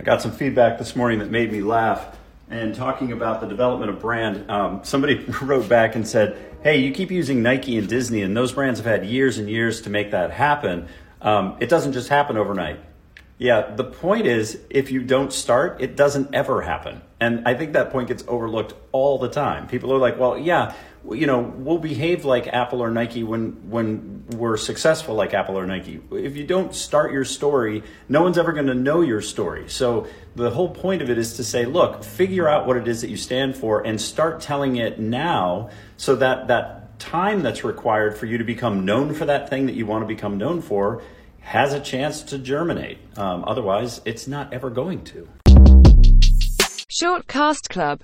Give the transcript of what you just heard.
I got some feedback this morning that made me laugh. And talking about the development of brand, um, somebody wrote back and said, Hey, you keep using Nike and Disney, and those brands have had years and years to make that happen. Um, it doesn't just happen overnight. Yeah, the point is, if you don't start, it doesn't ever happen. And I think that point gets overlooked all the time. People are like, well, yeah, you know, we'll behave like Apple or Nike when when we're successful like Apple or Nike. If you don't start your story, no one's ever going to know your story. So the whole point of it is to say, look, figure out what it is that you stand for and start telling it now so that that time that's required for you to become known for that thing that you want to become known for has a chance to germinate. Um, otherwise, it's not ever going to. Short Cast Club